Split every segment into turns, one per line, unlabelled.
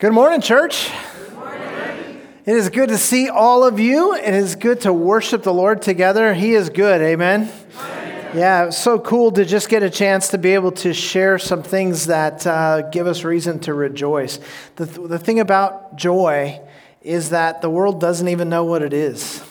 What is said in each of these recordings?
Good morning, church. It is good to see all of you. It is good to worship the Lord together. He is good. Amen. Yeah, so cool to just get a chance to be able to share some things that uh, give us reason to rejoice. The, th- the thing about joy is that the world doesn't even know what it is.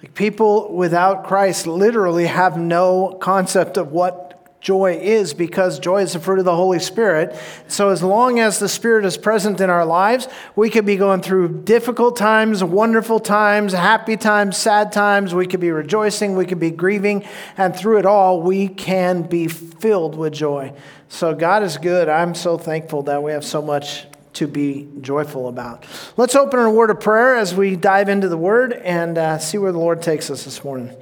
Like people without Christ literally have no concept of what joy is because joy is the fruit of the Holy Spirit. So, as long as the Spirit is present in our lives, we could be going through difficult times, wonderful times, happy times, sad times. We could be rejoicing, we could be grieving, and through it all, we can be filled with joy. So, God is good. I'm so thankful that we have so much to be joyful about. Let's open our word of prayer as we dive into the word and uh, see where the Lord takes us this morning.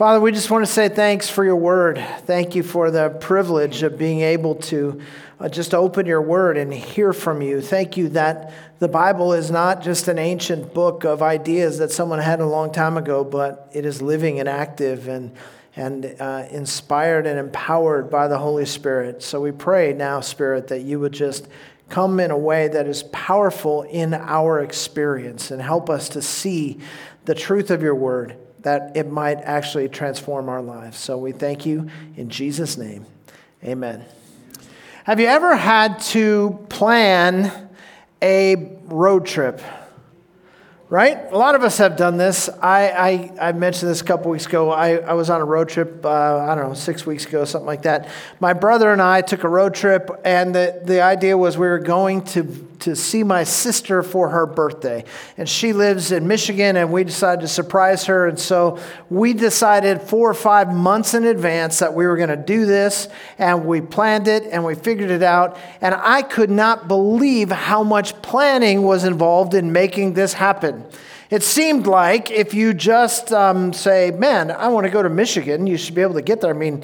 Father, we just want to say thanks for your word. Thank you for the privilege of being able to uh, just open your word and hear from you. Thank you that the Bible is not just an ancient book of ideas that someone had a long time ago, but it is living and active and, and uh, inspired and empowered by the Holy Spirit. So we pray now, Spirit, that you would just come in a way that is powerful in our experience and help us to see the truth of your word that it might actually transform our lives. So we thank you in Jesus' name. Amen. Have you ever had to plan a road trip? right? A lot of us have done this. I, I, I mentioned this a couple weeks ago. I, I was on a road trip, uh, I don't know, six weeks ago, something like that. My brother and I took a road trip, and the, the idea was we were going to, to see my sister for her birthday. And she lives in Michigan, and we decided to surprise her. And so we decided four or five months in advance that we were going to do this, and we planned it and we figured it out. And I could not believe how much planning was involved in making this happen. It seemed like if you just um, say, man, I want to go to Michigan, you should be able to get there. I mean,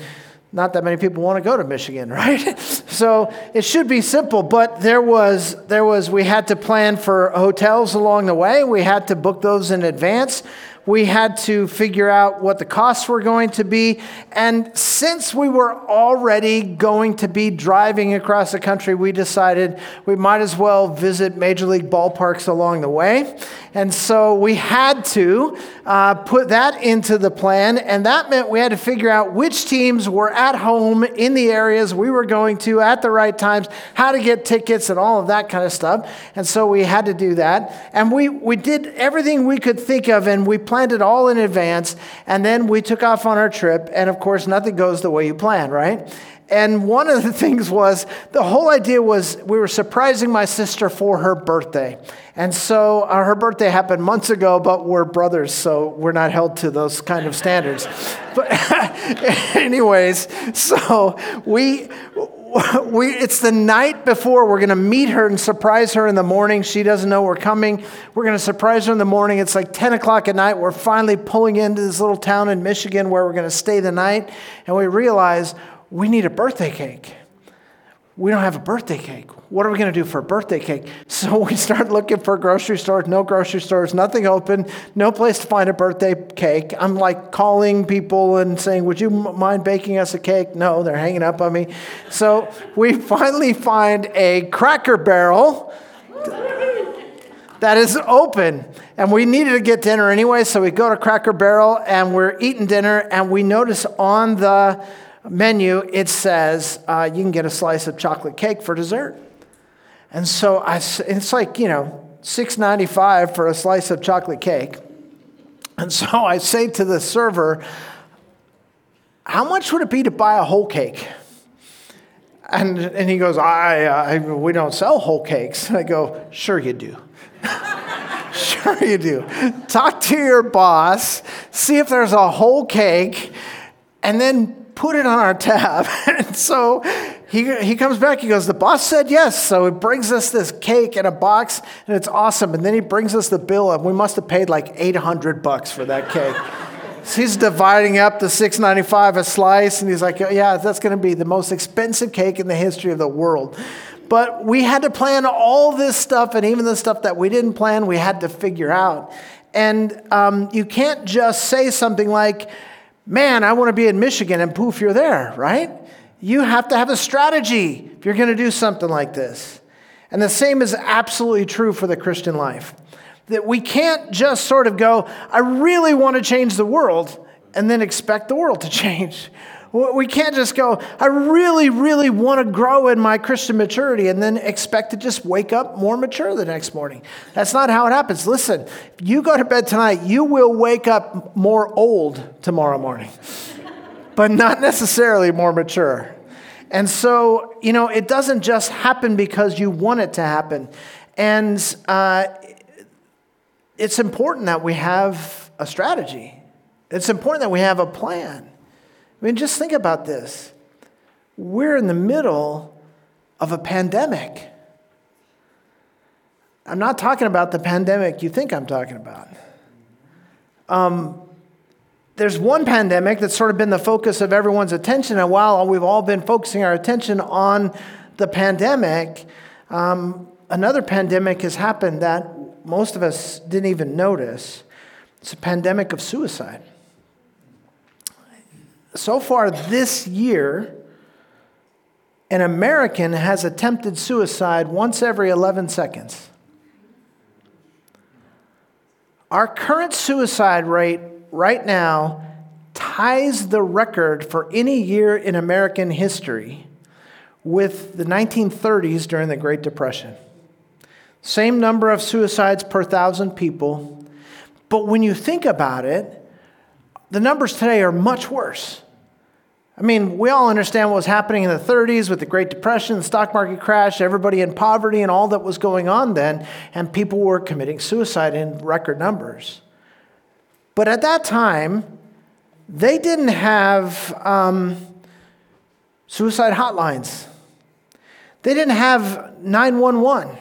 not that many people want to go to Michigan, right? so it should be simple, but there was, there was, we had to plan for hotels along the way. We had to book those in advance we had to figure out what the costs were going to be. And since we were already going to be driving across the country, we decided we might as well visit major league ballparks along the way. And so we had to uh, put that into the plan. And that meant we had to figure out which teams were at home in the areas we were going to at the right times, how to get tickets, and all of that kind of stuff. And so we had to do that. And we, we did everything we could think of, and we planned planned it all in advance, and then we took off on our trip, and of course, nothing goes the way you plan, right? And one of the things was the whole idea was we were surprising my sister for her birthday. And so uh, her birthday happened months ago, but we're brothers, so we're not held to those kind of standards. but, anyways, so we we, it's the night before. We're going to meet her and surprise her in the morning. She doesn't know we're coming. We're going to surprise her in the morning. It's like 10 o'clock at night. We're finally pulling into this little town in Michigan where we're going to stay the night. And we realize we need a birthday cake we don't have a birthday cake. What are we going to do for a birthday cake? So we start looking for grocery stores, no grocery stores, nothing open, no place to find a birthday cake. I'm like calling people and saying, Would you mind baking us a cake? No, they're hanging up on me. So we finally find a cracker barrel that is open. And we needed to get dinner anyway, so we go to Cracker Barrel and we're eating dinner, and we notice on the menu, it says uh, you can get a slice of chocolate cake for dessert. And so I, it's like, you know, $6.95 for a slice of chocolate cake. And so I say to the server, How much would it be to buy a whole cake? And, and he goes, I, I, We don't sell whole cakes. And I go, Sure, you do. sure, you do. Talk to your boss, see if there's a whole cake, and then put it on our tab. and so he, he comes back, he goes, The boss said yes. So he brings us this cake in a box, and it's awesome. And then he brings us the bill, and we must have paid like 800 bucks for that cake. so he's dividing up the 6.95 a slice, and he's like, Yeah, that's going to be the most expensive cake in the history of the world. But we had to plan all this stuff, and even the stuff that we didn't plan, we had to figure out. And um, you can't just say something like, man, I want to be in Michigan, and poof, you're there, right? You have to have a strategy if you're going to do something like this. And the same is absolutely true for the Christian life. That we can't just sort of go, I really want to change the world, and then expect the world to change. We can't just go, I really, really want to grow in my Christian maturity and then expect to just wake up more mature the next morning. That's not how it happens. Listen, you go to bed tonight, you will wake up more old tomorrow morning, but not necessarily more mature. And so, you know, it doesn't just happen because you want it to happen. And uh, it's important that we have a strategy, it's important that we have a plan. I mean, just think about this. We're in the middle of a pandemic. I'm not talking about the pandemic you think I'm talking about. Um, there's one pandemic that's sort of been the focus of everyone's attention, and while we've all been focusing our attention on the pandemic, um, another pandemic has happened that most of us didn't even notice. It's a pandemic of suicide so far this year, an American has attempted suicide once every 11 seconds. Our current suicide rate right now ties the record for any year in American history with the 1930s during the Great Depression. Same number of suicides per thousand people, but when you think about it, the numbers today are much worse. I mean, we all understand what was happening in the 30s with the Great Depression, the stock market crash, everybody in poverty, and all that was going on then, and people were committing suicide in record numbers. But at that time, they didn't have um, suicide hotlines, they didn't have 911.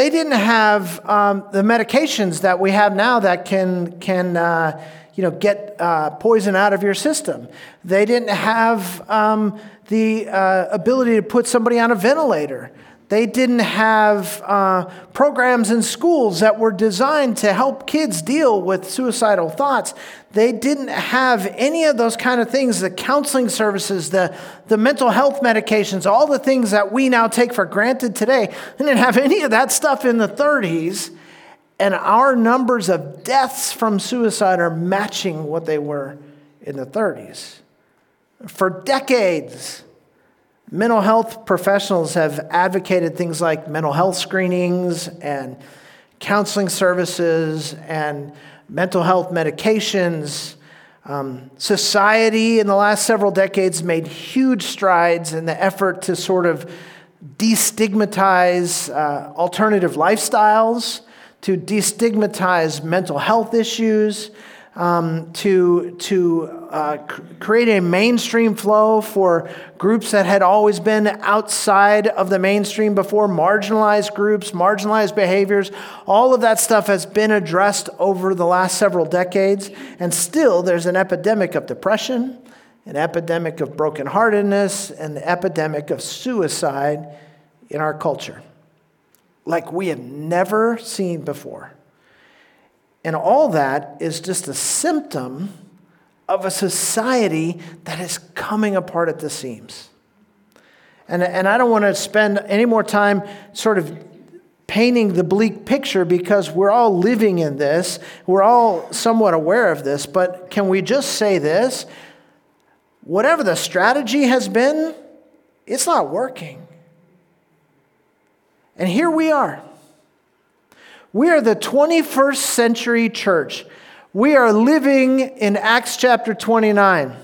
They didn't have um, the medications that we have now that can, can uh, you know, get uh, poison out of your system. They didn't have um, the uh, ability to put somebody on a ventilator. They didn't have uh, programs in schools that were designed to help kids deal with suicidal thoughts. They didn't have any of those kind of things the counseling services, the, the mental health medications, all the things that we now take for granted today. They didn't have any of that stuff in the 30s. And our numbers of deaths from suicide are matching what they were in the 30s. For decades, mental health professionals have advocated things like mental health screenings and counseling services and mental health medications. Um, society in the last several decades made huge strides in the effort to sort of destigmatize uh, alternative lifestyles to destigmatize mental health issues, um, to, to uh, create a mainstream flow for groups that had always been outside of the mainstream before, marginalized groups, marginalized behaviors. All of that stuff has been addressed over the last several decades, and still there's an epidemic of depression, an epidemic of brokenheartedness, an epidemic of suicide in our culture like we have never seen before. And all that is just a symptom of a society that is coming apart at the seams. And, and I don't want to spend any more time sort of painting the bleak picture because we're all living in this. We're all somewhat aware of this. But can we just say this? Whatever the strategy has been, it's not working. And here we are. We are the 21st century church. We are living in Acts chapter 29.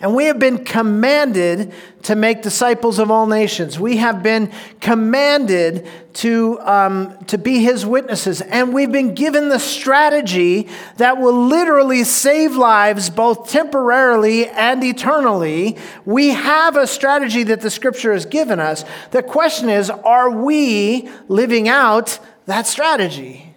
And we have been commanded to make disciples of all nations. We have been commanded to, um, to be his witnesses. And we've been given the strategy that will literally save lives both temporarily and eternally. We have a strategy that the scripture has given us. The question is are we living out that strategy?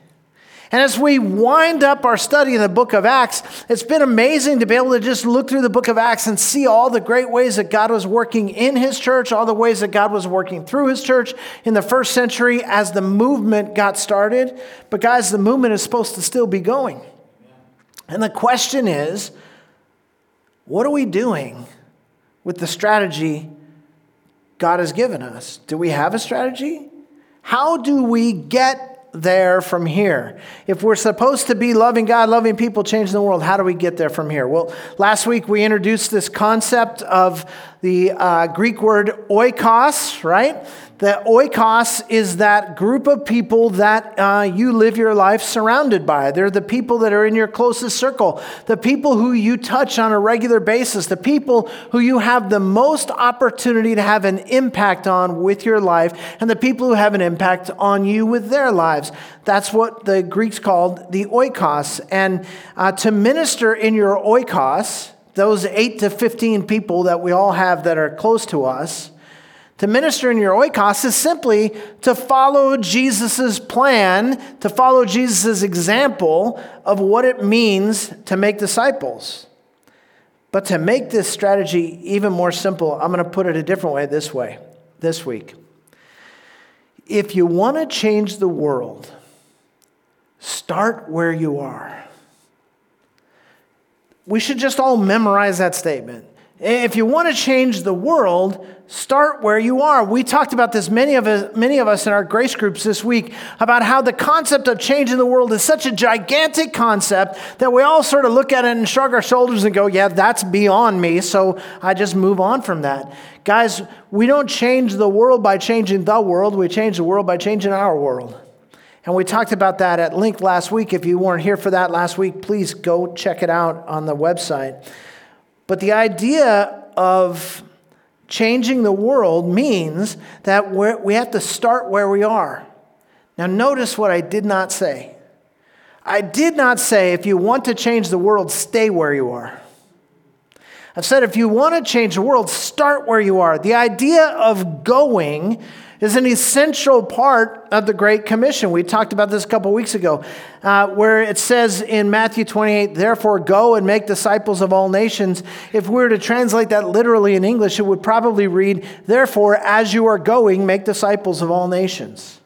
And as we wind up our study in the book of Acts, it's been amazing to be able to just look through the book of Acts and see all the great ways that God was working in his church, all the ways that God was working through his church in the first century as the movement got started. But, guys, the movement is supposed to still be going. And the question is what are we doing with the strategy God has given us. Do we have a strategy? How do we get there from here? If we're supposed to be loving God, loving people, changing the world, how do we get there from here? Well, last week we introduced this concept of the uh, Greek word oikos, right? The oikos is that group of people that uh, you live your life surrounded by. They're the people that are in your closest circle, the people who you touch on a regular basis, the people who you have the most opportunity to have an impact on with your life, and the people who have an impact on you with their lives. That's what the Greeks called the oikos. And uh, to minister in your oikos, those 8 to 15 people that we all have that are close to us, to minister in your oikos is simply to follow Jesus' plan, to follow Jesus' example of what it means to make disciples. But to make this strategy even more simple, I'm going to put it a different way this way, this week. If you want to change the world, start where you are. We should just all memorize that statement. If you want to change the world, start where you are. We talked about this, many of, us, many of us in our grace groups this week, about how the concept of changing the world is such a gigantic concept that we all sort of look at it and shrug our shoulders and go, yeah, that's beyond me. So I just move on from that. Guys, we don't change the world by changing the world, we change the world by changing our world. And we talked about that at length last week. If you weren't here for that last week, please go check it out on the website. But the idea of changing the world means that we have to start where we are. Now, notice what I did not say. I did not say if you want to change the world, stay where you are. I've said if you want to change the world, start where you are. The idea of going is an essential part of the Great Commission. We talked about this a couple weeks ago, uh, where it says in Matthew 28, therefore go and make disciples of all nations. If we were to translate that literally in English, it would probably read, therefore, as you are going, make disciples of all nations.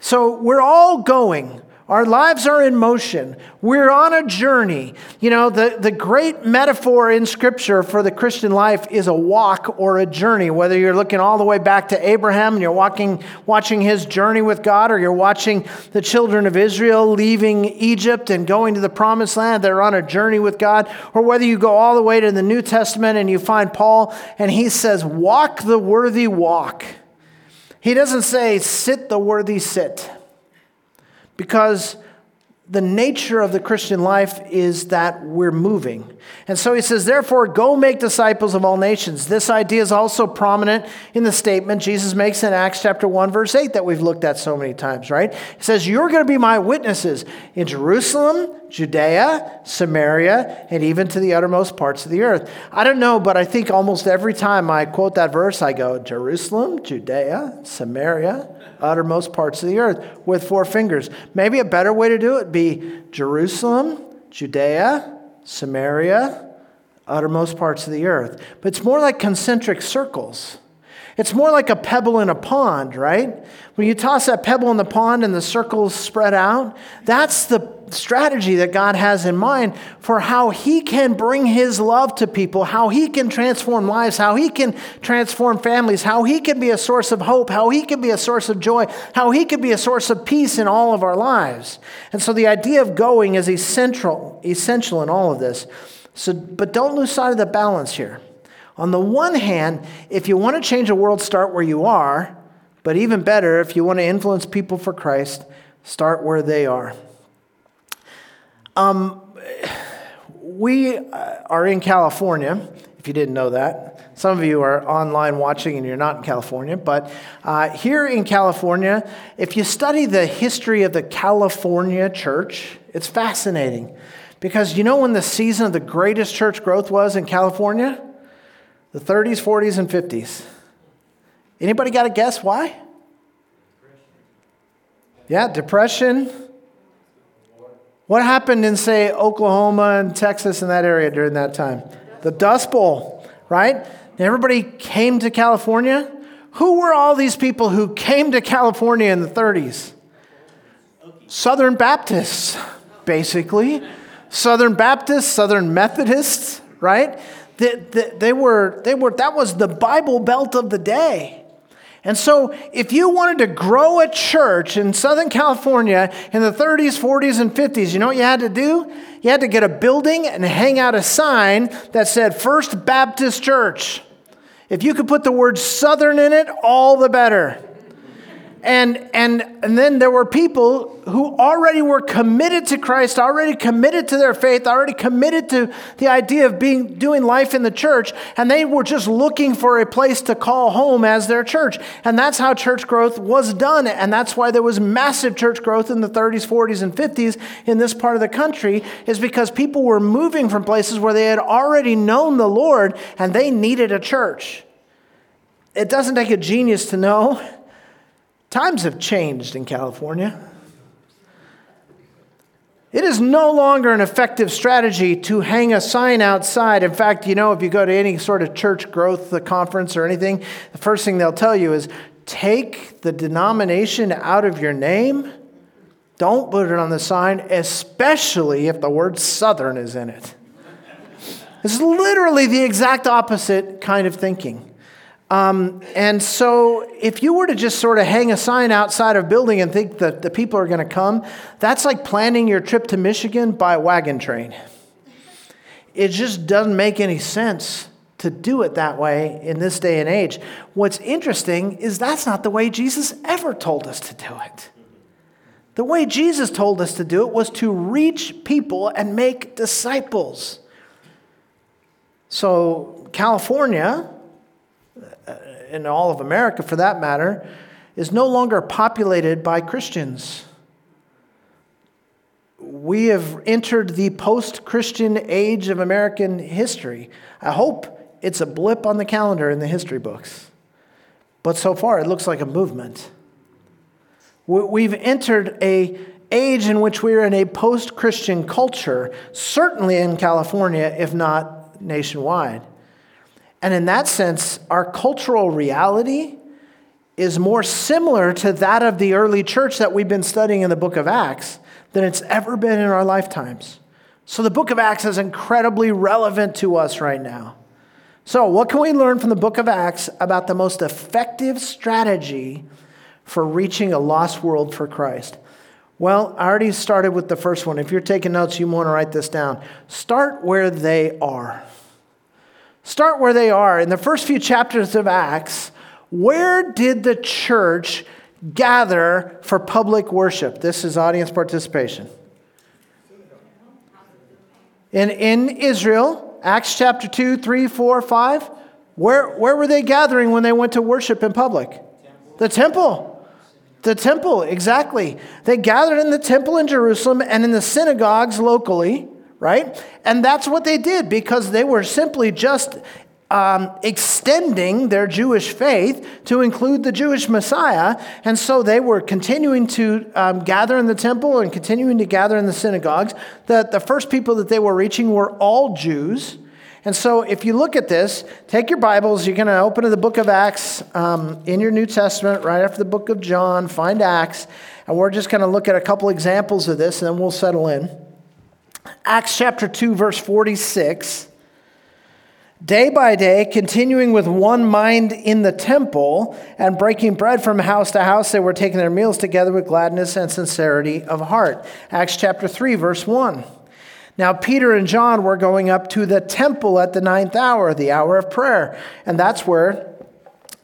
So we're all going. Our lives are in motion. We're on a journey. You know, the, the great metaphor in Scripture for the Christian life is a walk or a journey. Whether you're looking all the way back to Abraham and you're walking, watching his journey with God, or you're watching the children of Israel leaving Egypt and going to the promised land, they're on a journey with God. Or whether you go all the way to the New Testament and you find Paul and he says, Walk the worthy walk. He doesn't say, Sit the worthy sit because the nature of the Christian life is that we're moving. And so he says, therefore, go make disciples of all nations. This idea is also prominent in the statement Jesus makes in Acts chapter 1, verse 8, that we've looked at so many times, right? He says, You're going to be my witnesses in Jerusalem, Judea, Samaria, and even to the uttermost parts of the earth. I don't know, but I think almost every time I quote that verse, I go, Jerusalem, Judea, Samaria, uttermost parts of the earth with four fingers. Maybe a better way to do it be Jerusalem, Judea, Samaria, uttermost parts of the earth. But it's more like concentric circles. It's more like a pebble in a pond, right? When you toss that pebble in the pond and the circles spread out, that's the strategy that God has in mind for how He can bring His love to people, how He can transform lives, how He can transform families, how He can be a source of hope, how He can be a source of joy, how He can be a source of peace in all of our lives. And so the idea of going is essential, essential in all of this. So, but don't lose sight of the balance here. On the one hand, if you want to change the world, start where you are. But even better, if you want to influence people for Christ, start where they are. Um, we uh, are in California, if you didn't know that. Some of you are online watching and you're not in California. But uh, here in California, if you study the history of the California church, it's fascinating. Because you know when the season of the greatest church growth was in California? The 30s, 40s, and 50s. Anybody got a guess why? Yeah, depression. What happened in, say, Oklahoma and Texas and that area during that time? The Dust Bowl, right? Everybody came to California. Who were all these people who came to California in the 30s? Southern Baptists, basically. Southern Baptists, Southern Methodists, right? They, they, were, they were, that was the Bible belt of the day. And so, if you wanted to grow a church in Southern California in the 30s, 40s, and 50s, you know what you had to do? You had to get a building and hang out a sign that said First Baptist Church. If you could put the word Southern in it, all the better. And, and, and then there were people who already were committed to Christ, already committed to their faith, already committed to the idea of being, doing life in the church, and they were just looking for a place to call home as their church. And that's how church growth was done. And that's why there was massive church growth in the 30s, 40s, and 50s in this part of the country, is because people were moving from places where they had already known the Lord and they needed a church. It doesn't take a genius to know Times have changed in California. It is no longer an effective strategy to hang a sign outside. In fact, you know, if you go to any sort of church growth conference or anything, the first thing they'll tell you is take the denomination out of your name. Don't put it on the sign, especially if the word Southern is in it. It's literally the exact opposite kind of thinking. Um, and so, if you were to just sort of hang a sign outside of a building and think that the people are going to come, that's like planning your trip to Michigan by wagon train. It just doesn't make any sense to do it that way in this day and age. What's interesting is that's not the way Jesus ever told us to do it. The way Jesus told us to do it was to reach people and make disciples. So, California, Uh, in all of America for that matter, is no longer populated by Christians. We have entered the post Christian age of American history. I hope it's a blip on the calendar in the history books. But so far, it looks like a movement. We've entered a age in which we're in a post Christian culture, certainly in California, if not nationwide. And in that sense, our cultural reality is more similar to that of the early church that we've been studying in the book of Acts than it's ever been in our lifetimes. So the book of Acts is incredibly relevant to us right now. So, what can we learn from the book of Acts about the most effective strategy for reaching a lost world for Christ? Well, I already started with the first one. If you're taking notes, you want to write this down. Start where they are. Start where they are. In the first few chapters of Acts, where did the church gather for public worship? This is audience participation. In, in Israel, Acts chapter 2, 3, 4, 5, where, where were they gathering when they went to worship in public? Temple. The temple. The temple, exactly. They gathered in the temple in Jerusalem and in the synagogues locally right? And that's what they did because they were simply just um, extending their Jewish faith to include the Jewish Messiah. And so they were continuing to um, gather in the temple and continuing to gather in the synagogues. The, the first people that they were reaching were all Jews. And so, if you look at this, take your Bibles, you're going to open to the book of Acts um, in your New Testament, right after the book of John, find Acts, and we're just going to look at a couple examples of this, and then we'll settle in. Acts chapter 2, verse 46. Day by day, continuing with one mind in the temple and breaking bread from house to house, they were taking their meals together with gladness and sincerity of heart. Acts chapter 3, verse 1. Now, Peter and John were going up to the temple at the ninth hour, the hour of prayer. And that's where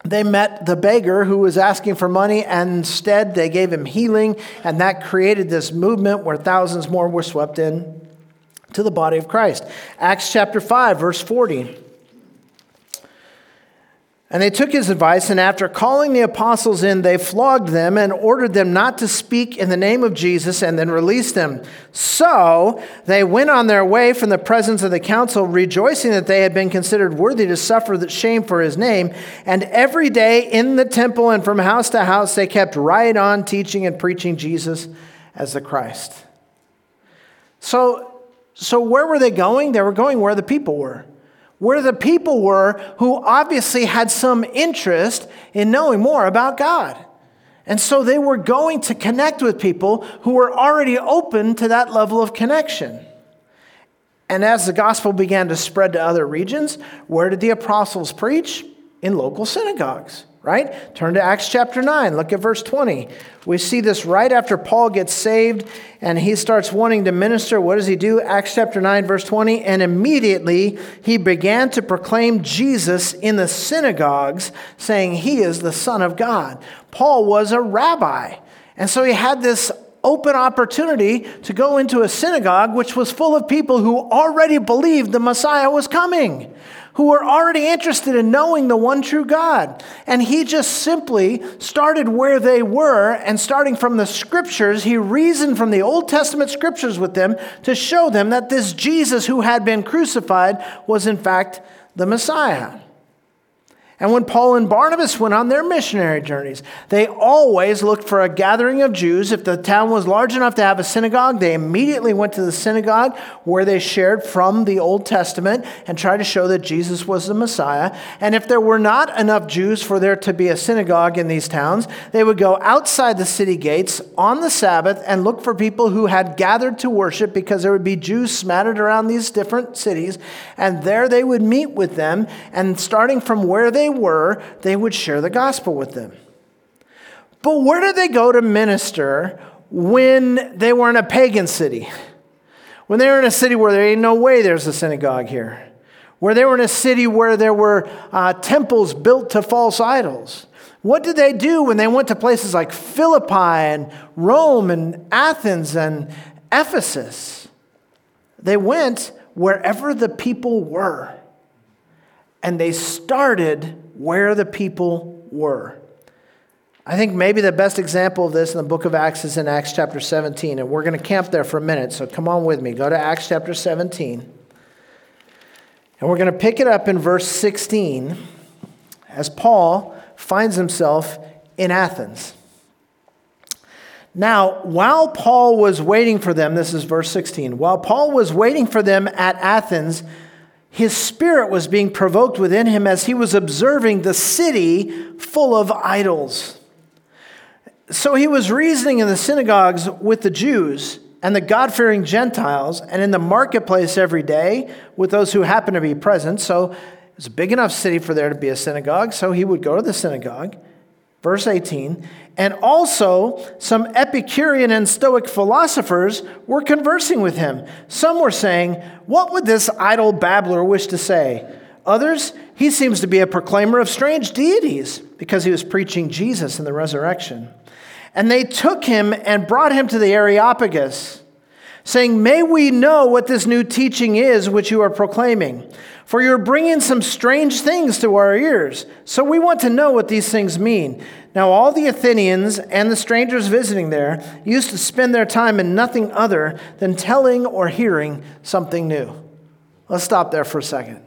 they met the beggar who was asking for money, and instead they gave him healing. And that created this movement where thousands more were swept in to the body of Christ. Acts chapter 5, verse 40. And they took his advice, and after calling the apostles in, they flogged them and ordered them not to speak in the name of Jesus and then released them. So they went on their way from the presence of the council, rejoicing that they had been considered worthy to suffer the shame for his name. And every day in the temple and from house to house, they kept right on teaching and preaching Jesus as the Christ. So so, where were they going? They were going where the people were. Where the people were who obviously had some interest in knowing more about God. And so they were going to connect with people who were already open to that level of connection. And as the gospel began to spread to other regions, where did the apostles preach? In local synagogues right? Turn to Acts chapter 9. Look at verse 20. We see this right after Paul gets saved and he starts wanting to minister. What does he do? Acts chapter 9, verse 20. And immediately he began to proclaim Jesus in the synagogues, saying, He is the Son of God. Paul was a rabbi. And so he had this open opportunity to go into a synagogue which was full of people who already believed the Messiah was coming who were already interested in knowing the one true God. And he just simply started where they were, and starting from the scriptures, he reasoned from the Old Testament scriptures with them to show them that this Jesus who had been crucified was, in fact, the Messiah. And when Paul and Barnabas went on their missionary journeys, they always looked for a gathering of Jews. If the town was large enough to have a synagogue, they immediately went to the synagogue where they shared from the Old Testament and tried to show that Jesus was the Messiah. And if there were not enough Jews for there to be a synagogue in these towns, they would go outside the city gates on the Sabbath and look for people who had gathered to worship because there would be Jews smattered around these different cities. And there they would meet with them. And starting from where they they were, they would share the gospel with them. But where did they go to minister when they were in a pagan city? When they were in a city where there ain't no way there's a synagogue here, where they were in a city where there were uh, temples built to false idols. What did they do when they went to places like Philippi and Rome and Athens and Ephesus? They went wherever the people were and they started where the people were. I think maybe the best example of this in the book of Acts is in Acts chapter 17, and we're going to camp there for a minute, so come on with me. Go to Acts chapter 17, and we're going to pick it up in verse 16 as Paul finds himself in Athens. Now, while Paul was waiting for them, this is verse 16, while Paul was waiting for them at Athens, his spirit was being provoked within him as he was observing the city full of idols. So he was reasoning in the synagogues with the Jews and the God fearing Gentiles, and in the marketplace every day with those who happened to be present. So it was a big enough city for there to be a synagogue, so he would go to the synagogue. Verse 18, and also some Epicurean and Stoic philosophers were conversing with him. Some were saying, What would this idle babbler wish to say? Others, he seems to be a proclaimer of strange deities because he was preaching Jesus and the resurrection. And they took him and brought him to the Areopagus, saying, May we know what this new teaching is which you are proclaiming. For you're bringing some strange things to our ears. So we want to know what these things mean. Now, all the Athenians and the strangers visiting there used to spend their time in nothing other than telling or hearing something new. Let's stop there for a second.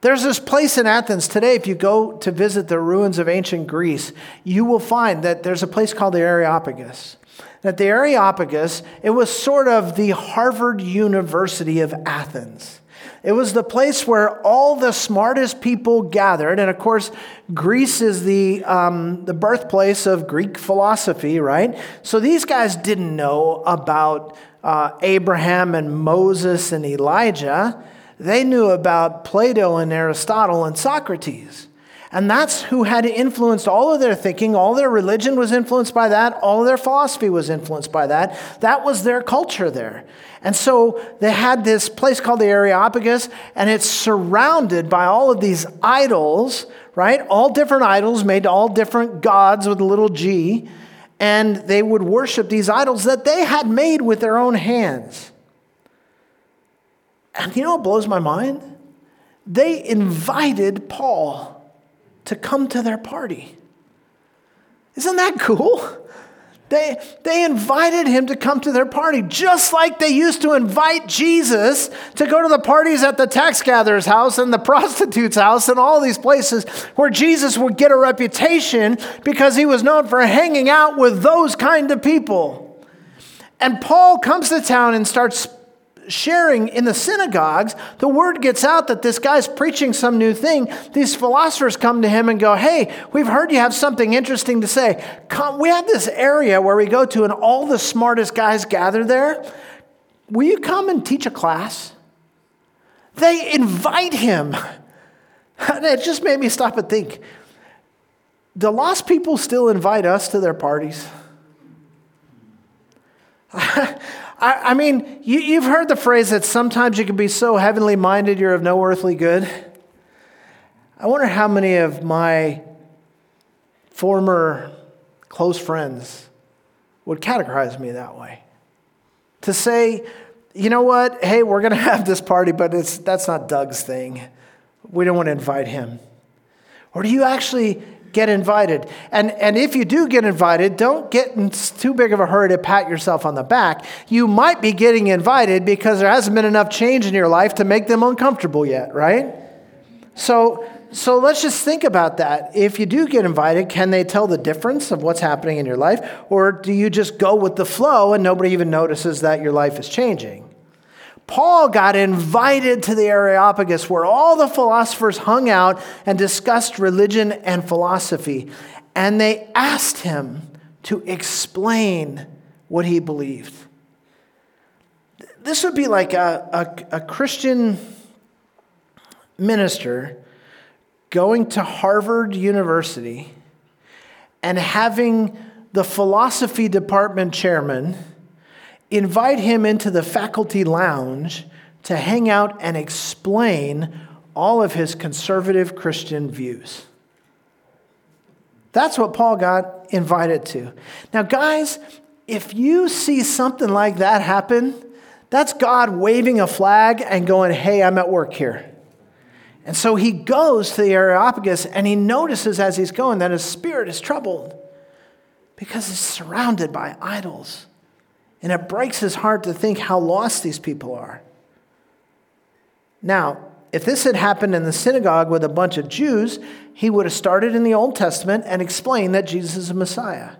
There's this place in Athens today, if you go to visit the ruins of ancient Greece, you will find that there's a place called the Areopagus. That the Areopagus, it was sort of the Harvard University of Athens. It was the place where all the smartest people gathered. And of course, Greece is the, um, the birthplace of Greek philosophy, right? So these guys didn't know about uh, Abraham and Moses and Elijah. They knew about Plato and Aristotle and Socrates. And that's who had influenced all of their thinking. All their religion was influenced by that. All their philosophy was influenced by that. That was their culture there. And so they had this place called the Areopagus, and it's surrounded by all of these idols, right? All different idols made to all different gods with a little g. And they would worship these idols that they had made with their own hands. And you know what blows my mind? They invited Paul to come to their party. Isn't that cool? They, they invited him to come to their party, just like they used to invite Jesus to go to the parties at the tax gatherer's house and the prostitute's house and all these places where Jesus would get a reputation because he was known for hanging out with those kind of people. And Paul comes to town and starts sharing in the synagogues, the word gets out that this guy's preaching some new thing. These philosophers come to him and go, Hey, we've heard you have something interesting to say. Come, we have this area where we go to, and all the smartest guys gather there. Will you come and teach a class? They invite him. And it just made me stop and think do lost people still invite us to their parties? I, I, mean, you, have heard the phrase that sometimes you can be so heavenly minded you're of no earthly good. I wonder how many of my former close friends would categorize me that way. To say, you know what, hey, we're going to have this party, but it's, that's not Doug's thing. We don't want to invite him. Or do you actually get invited? And, and if you do get invited, don't get in too big of a hurry to pat yourself on the back. You might be getting invited because there hasn't been enough change in your life to make them uncomfortable yet, right? So, so let's just think about that. If you do get invited, can they tell the difference of what's happening in your life? Or do you just go with the flow and nobody even notices that your life is changing? Paul got invited to the Areopagus where all the philosophers hung out and discussed religion and philosophy. And they asked him to explain what he believed. This would be like a, a, a Christian minister going to Harvard University and having the philosophy department chairman invite him into the faculty lounge to hang out and explain all of his conservative Christian views. That's what Paul got invited to. Now, guys, if you see something like that happen, that's God waving a flag and going, hey, I'm at work here. And so he goes to the Areopagus and he notices as he's going that his spirit is troubled because he's surrounded by idols. And it breaks his heart to think how lost these people are. Now, if this had happened in the synagogue with a bunch of Jews, he would have started in the Old Testament and explained that Jesus is a Messiah.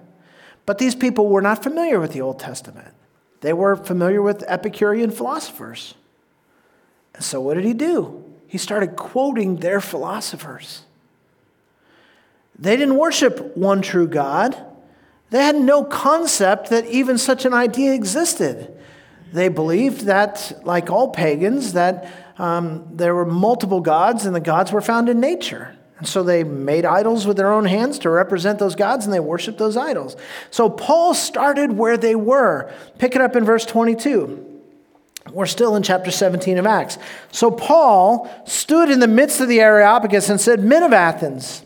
But these people were not familiar with the Old Testament, they were familiar with Epicurean philosophers. And so, what did he do? He started quoting their philosophers. They didn't worship one true God. They had no concept that even such an idea existed. They believed that, like all pagans, that um, there were multiple gods and the gods were found in nature. And so they made idols with their own hands to represent those gods and they worshiped those idols. So Paul started where they were. Pick it up in verse 22. We're still in chapter 17 of Acts. So Paul stood in the midst of the Areopagus and said, Men of Athens,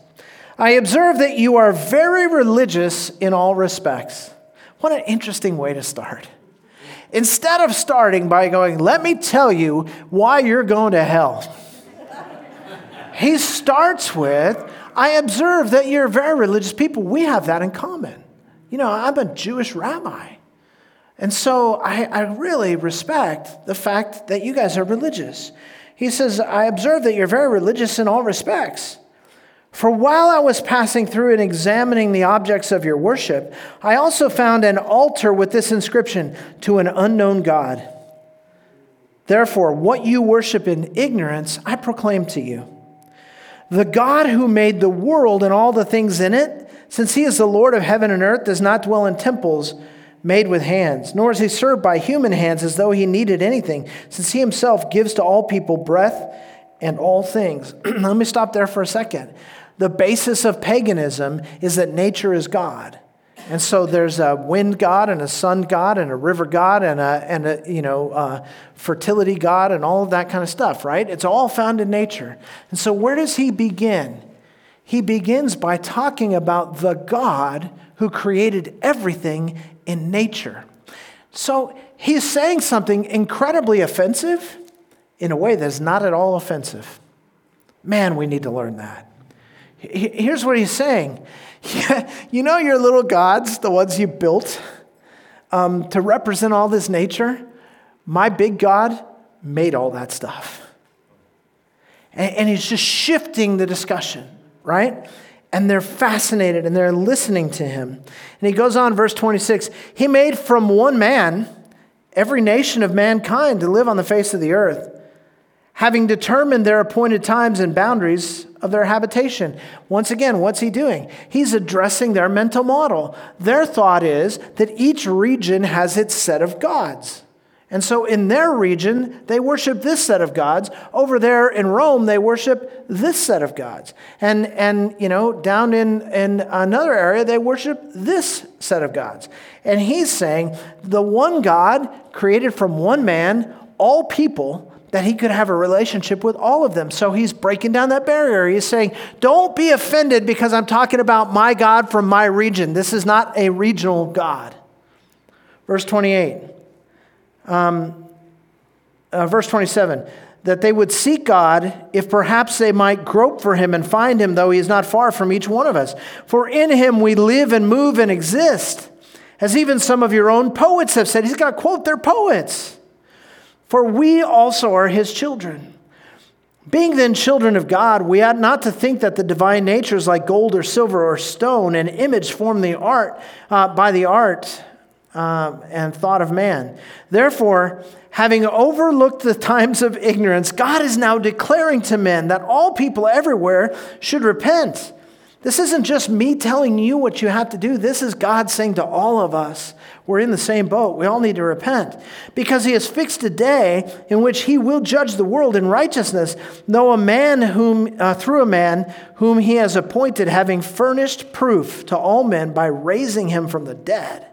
I observe that you are very religious in all respects. What an interesting way to start. Instead of starting by going, let me tell you why you're going to hell, he starts with, I observe that you're very religious people. We have that in common. You know, I'm a Jewish rabbi. And so I, I really respect the fact that you guys are religious. He says, I observe that you're very religious in all respects. For while I was passing through and examining the objects of your worship, I also found an altar with this inscription to an unknown God. Therefore, what you worship in ignorance, I proclaim to you. The God who made the world and all the things in it, since he is the Lord of heaven and earth, does not dwell in temples made with hands, nor is he served by human hands as though he needed anything, since he himself gives to all people breath and all things. Let me stop there for a second the basis of paganism is that nature is God. And so there's a wind god and a sun god and a river god and a, and a you know, fertility god and all of that kind of stuff, right? It's all found in nature. And so where does he begin? He begins by talking about the God who created everything in nature. So he's saying something incredibly offensive in a way that's not at all offensive. Man, we need to learn that. Here's what he's saying You know your little gods, the ones you built um, to represent all this nature? My big God made all that stuff. And, and he's just shifting the discussion, right? And they're fascinated and they're listening to him. And he goes on, verse 26 He made from one man every nation of mankind to live on the face of the earth having determined their appointed times and boundaries of their habitation. Once again, what's he doing? He's addressing their mental model. Their thought is that each region has its set of gods. And so in their region, they worship this set of gods. Over there in Rome, they worship this set of gods. And, and you know, down in, in another area, they worship this set of gods. And he's saying the one God created from one man, all people, that he could have a relationship with all of them. So he's breaking down that barrier. He's saying, Don't be offended because I'm talking about my God from my region. This is not a regional God. Verse 28. Um, uh, verse 27 that they would seek God if perhaps they might grope for him and find him, though he is not far from each one of us. For in him we live and move and exist. As even some of your own poets have said, he's got to quote their poets. For we also are his children. Being then children of God, we ought not to think that the divine nature is like gold or silver or stone, an image formed the art uh, by the art uh, and thought of man. Therefore, having overlooked the times of ignorance, God is now declaring to men that all people everywhere should repent. This isn't just me telling you what you have to do. This is God saying to all of us, we're in the same boat. We all need to repent. Because he has fixed a day in which he will judge the world in righteousness, though a man whom, uh, through a man whom he has appointed, having furnished proof to all men by raising him from the dead.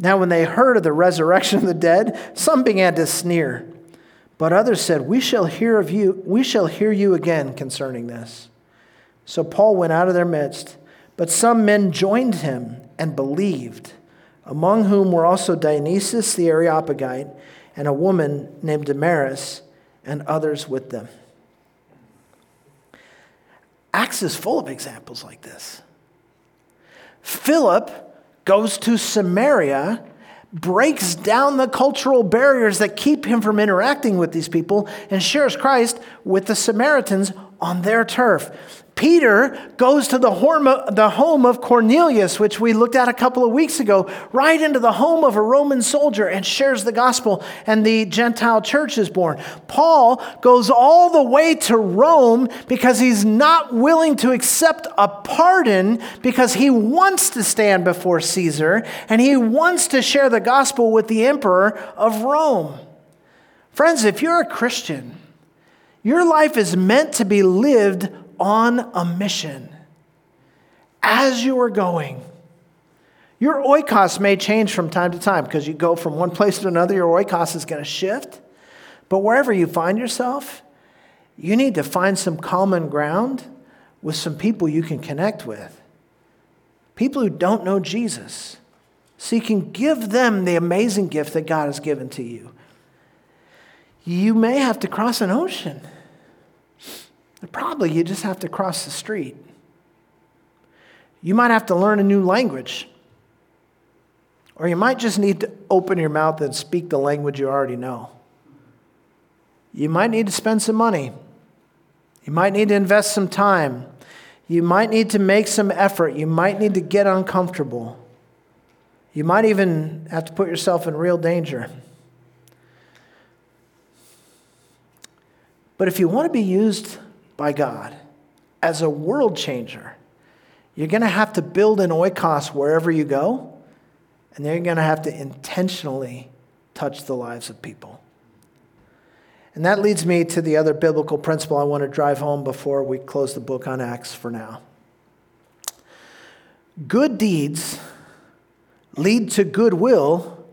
Now, when they heard of the resurrection of the dead, some began to sneer. But others said, We shall hear of you, we shall hear you again concerning this. So Paul went out of their midst, but some men joined him and believed, among whom were also Dionysius the Areopagite and a woman named Damaris and others with them. Acts is full of examples like this. Philip goes to Samaria, breaks down the cultural barriers that keep him from interacting with these people, and shares Christ with the Samaritans on their turf. Peter goes to the home of Cornelius, which we looked at a couple of weeks ago, right into the home of a Roman soldier and shares the gospel, and the Gentile church is born. Paul goes all the way to Rome because he's not willing to accept a pardon because he wants to stand before Caesar and he wants to share the gospel with the emperor of Rome. Friends, if you're a Christian, your life is meant to be lived on a mission as you are going. Your oikos may change from time to time because you go from one place to another, your oikos is going to shift. But wherever you find yourself, you need to find some common ground with some people you can connect with. People who don't know Jesus. So you can give them the amazing gift that God has given to you. You may have to cross an ocean. Probably you just have to cross the street. You might have to learn a new language. Or you might just need to open your mouth and speak the language you already know. You might need to spend some money. You might need to invest some time. You might need to make some effort. You might need to get uncomfortable. You might even have to put yourself in real danger. But if you want to be used by God as a world changer. You're going to have to build an oikos wherever you go, and you're going to have to intentionally touch the lives of people. And that leads me to the other biblical principle I want to drive home before we close the book on Acts for now. Good deeds lead to goodwill,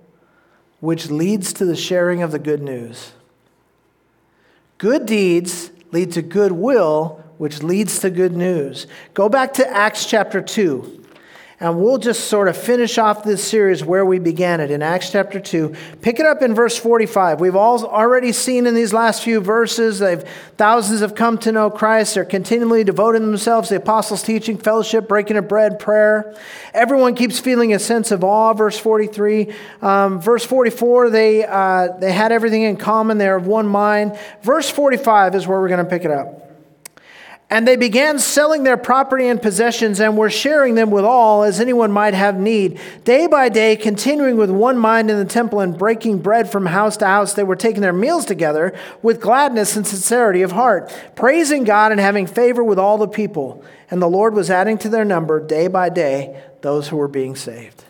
which leads to the sharing of the good news. Good deeds lead to goodwill, which leads to good news. Go back to Acts chapter 2. And we'll just sort of finish off this series where we began it in Acts chapter 2. Pick it up in verse 45. We've all already seen in these last few verses, they've, thousands have come to know Christ. They're continually devoting themselves to the apostles' teaching, fellowship, breaking of bread, prayer. Everyone keeps feeling a sense of awe, verse 43. Um, verse 44, they, uh, they had everything in common. They're of one mind. Verse 45 is where we're going to pick it up. And they began selling their property and possessions and were sharing them with all as anyone might have need. Day by day, continuing with one mind in the temple and breaking bread from house to house, they were taking their meals together with gladness and sincerity of heart, praising God and having favor with all the people. And the Lord was adding to their number day by day those who were being saved.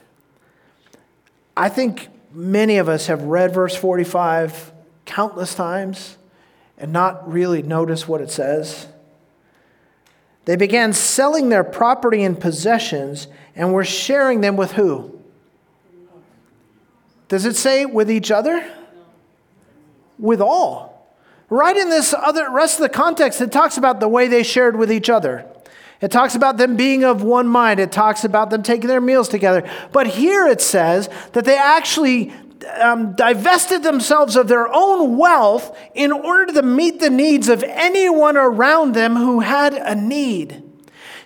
I think many of us have read verse 45 countless times and not really noticed what it says. They began selling their property and possessions and were sharing them with who? Does it say with each other? With all. Right in this other rest of the context, it talks about the way they shared with each other. It talks about them being of one mind. It talks about them taking their meals together. But here it says that they actually um, divested themselves of their own wealth in order to meet the needs of anyone around them who had a need.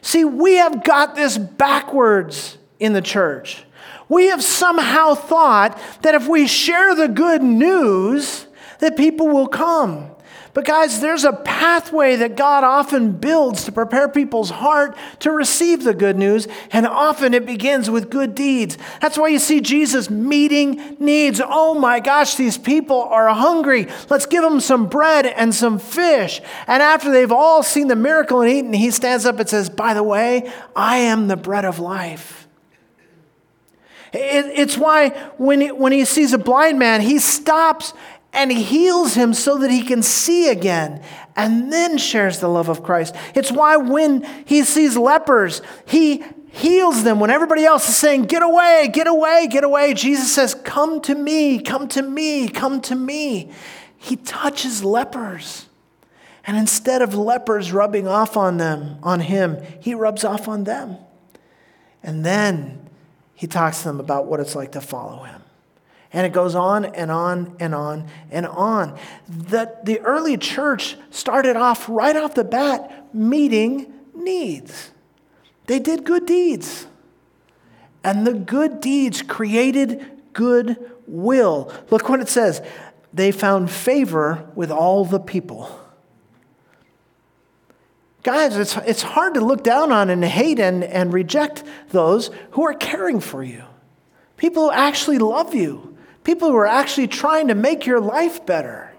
See, we have got this backwards in the church. We have somehow thought that if we share the good news, that people will come. But, guys, there's a pathway that God often builds to prepare people's heart to receive the good news, and often it begins with good deeds. That's why you see Jesus meeting needs. Oh my gosh, these people are hungry. Let's give them some bread and some fish. And after they've all seen the miracle and eaten, he stands up and says, By the way, I am the bread of life. it's why when he, when he sees a blind man, he stops and he heals him so that he can see again and then shares the love of Christ. It's why when he sees lepers, he heals them when everybody else is saying, Get away, get away, get away. Jesus says, Come to me, come to me, come to me. He touches lepers. And instead of lepers rubbing off on them, on him, he rubs off on them. And then he talks to them about what it's like to follow him. And it goes on and on and on and on. The, the early church started off right off the bat meeting needs. They did good deeds. And the good deeds created good will. Look what it says they found favor with all the people. Guys, it's, it's hard to look down on and hate and, and reject those who are caring for you. People who actually love you. People who are actually trying to make your life better.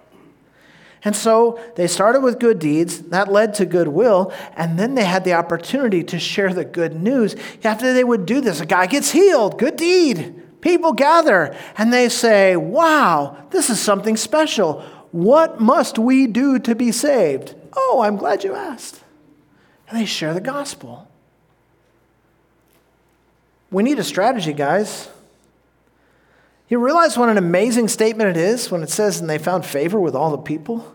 And so they started with good deeds, that led to goodwill, and then they had the opportunity to share the good news. After they would do this, a guy gets healed, good deed. People gather and they say, Wow, this is something special. What must we do to be saved? Oh, I'm glad you asked. And they share the gospel. We need a strategy, guys. You realize what an amazing statement it is when it says, and they found favor with all the people?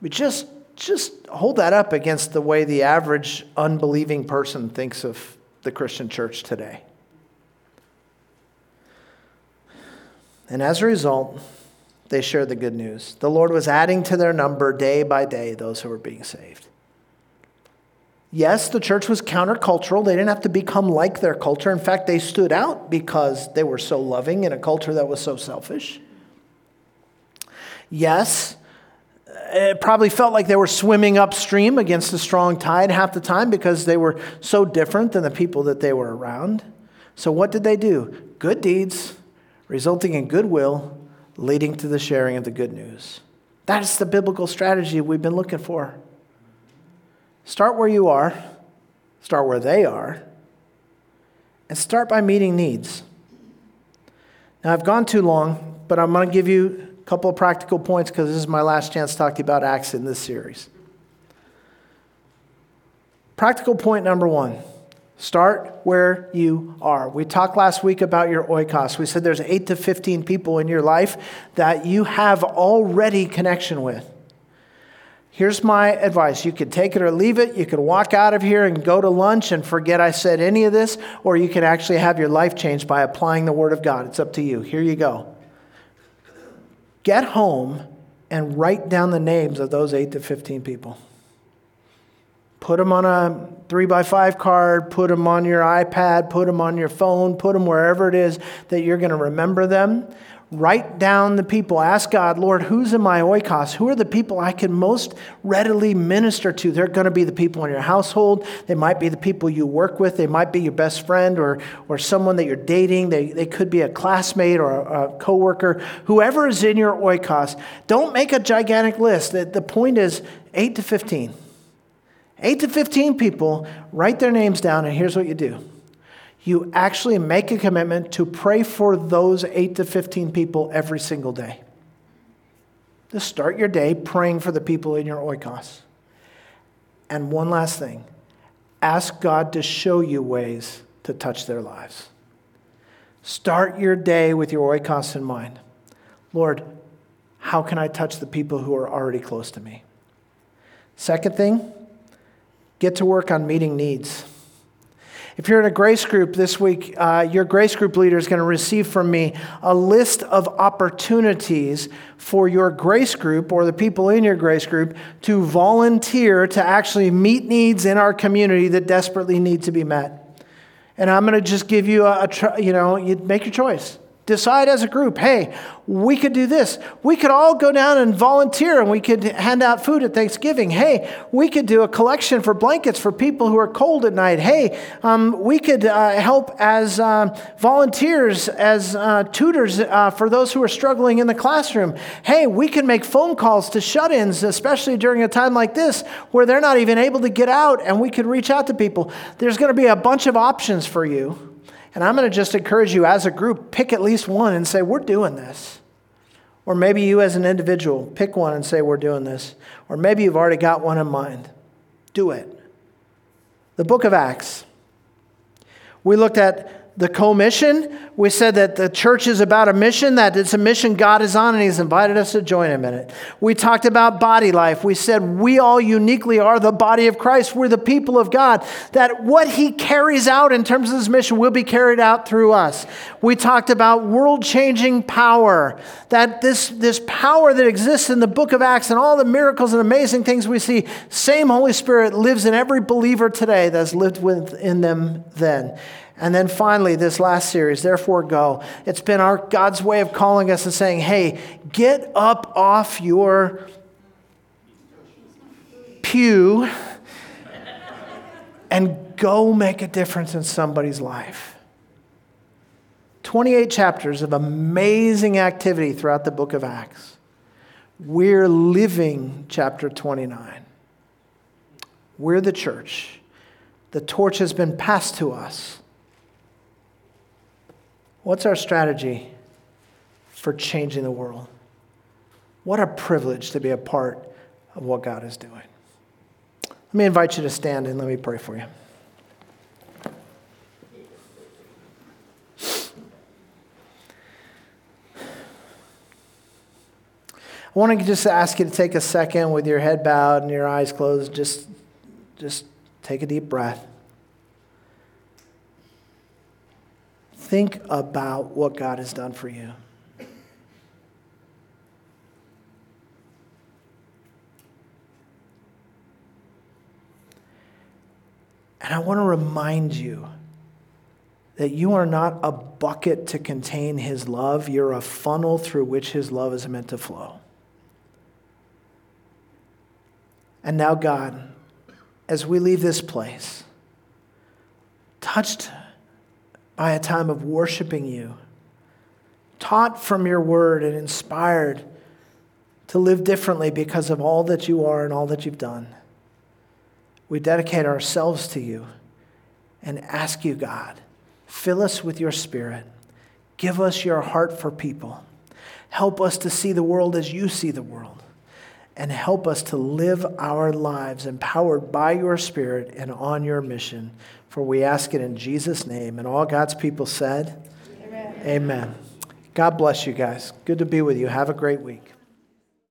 Mean, just, just hold that up against the way the average unbelieving person thinks of the Christian church today. And as a result, they shared the good news. The Lord was adding to their number day by day those who were being saved. Yes, the church was countercultural. They didn't have to become like their culture. In fact, they stood out because they were so loving in a culture that was so selfish. Yes, it probably felt like they were swimming upstream against a strong tide half the time because they were so different than the people that they were around. So, what did they do? Good deeds, resulting in goodwill, leading to the sharing of the good news. That's the biblical strategy we've been looking for. Start where you are, start where they are, and start by meeting needs. Now, I've gone too long, but I'm going to give you a couple of practical points because this is my last chance to talk to you about Acts in this series. Practical point number one start where you are. We talked last week about your oikos. We said there's 8 to 15 people in your life that you have already connection with. Here's my advice. You could take it or leave it. You could walk out of here and go to lunch and forget I said any of this, or you can actually have your life changed by applying the Word of God. It's up to you. Here you go. Get home and write down the names of those 8 to 15 people. Put them on a 3 by 5 card, put them on your iPad, put them on your phone, put them wherever it is that you're going to remember them. Write down the people. Ask God, Lord, who's in my oikos? Who are the people I can most readily minister to? They're going to be the people in your household. They might be the people you work with. They might be your best friend or, or someone that you're dating. They, they could be a classmate or a, a coworker. Whoever is in your oikos, don't make a gigantic list. The, the point is 8 to 15. 8 to 15 people, write their names down, and here's what you do you actually make a commitment to pray for those 8 to 15 people every single day. Just start your day praying for the people in your oikos. And one last thing ask God to show you ways to touch their lives. Start your day with your oikos in mind. Lord, how can I touch the people who are already close to me? Second thing, get to work on meeting needs. If you're in a grace group this week, uh, your grace group leader is going to receive from me a list of opportunities for your grace group or the people in your grace group to volunteer to actually meet needs in our community that desperately need to be met. And I'm going to just give you a, a you know, you make your choice. Decide as a group, hey, we could do this. We could all go down and volunteer and we could hand out food at Thanksgiving. Hey, we could do a collection for blankets for people who are cold at night. Hey, um, we could uh, help as uh, volunteers, as uh, tutors uh, for those who are struggling in the classroom. Hey, we can make phone calls to shut ins, especially during a time like this where they're not even able to get out and we could reach out to people. There's going to be a bunch of options for you. And I'm going to just encourage you as a group, pick at least one and say, We're doing this. Or maybe you as an individual, pick one and say, We're doing this. Or maybe you've already got one in mind. Do it. The book of Acts. We looked at the commission. We said that the church is about a mission, that it's a mission God is on, and He's invited us to join Him in it. We talked about body life. We said we all uniquely are the body of Christ. We're the people of God, that what He carries out in terms of His mission will be carried out through us. We talked about world changing power, that this, this power that exists in the book of Acts and all the miracles and amazing things we see, same Holy Spirit lives in every believer today that's lived within them then. And then finally, this last series, Therefore Go. It's been our God's way of calling us and saying, hey, get up off your pew and go make a difference in somebody's life. 28 chapters of amazing activity throughout the book of Acts. We're living chapter 29. We're the church. The torch has been passed to us. What's our strategy for changing the world? What a privilege to be a part of what God is doing. Let me invite you to stand and let me pray for you. I want to just ask you to take a second with your head bowed and your eyes closed. Just, just take a deep breath. Think about what God has done for you. And I want to remind you that you are not a bucket to contain His love, you're a funnel through which His love is meant to flow. And now, God, as we leave this place, touched by a time of worshiping you, taught from your word and inspired to live differently because of all that you are and all that you've done. We dedicate ourselves to you and ask you, God, fill us with your spirit. Give us your heart for people. Help us to see the world as you see the world. And help us to live our lives empowered by your spirit and on your mission for we ask it in Jesus' name. And all God's people said, Amen. Amen. God bless you guys. Good to be with you. Have a great week.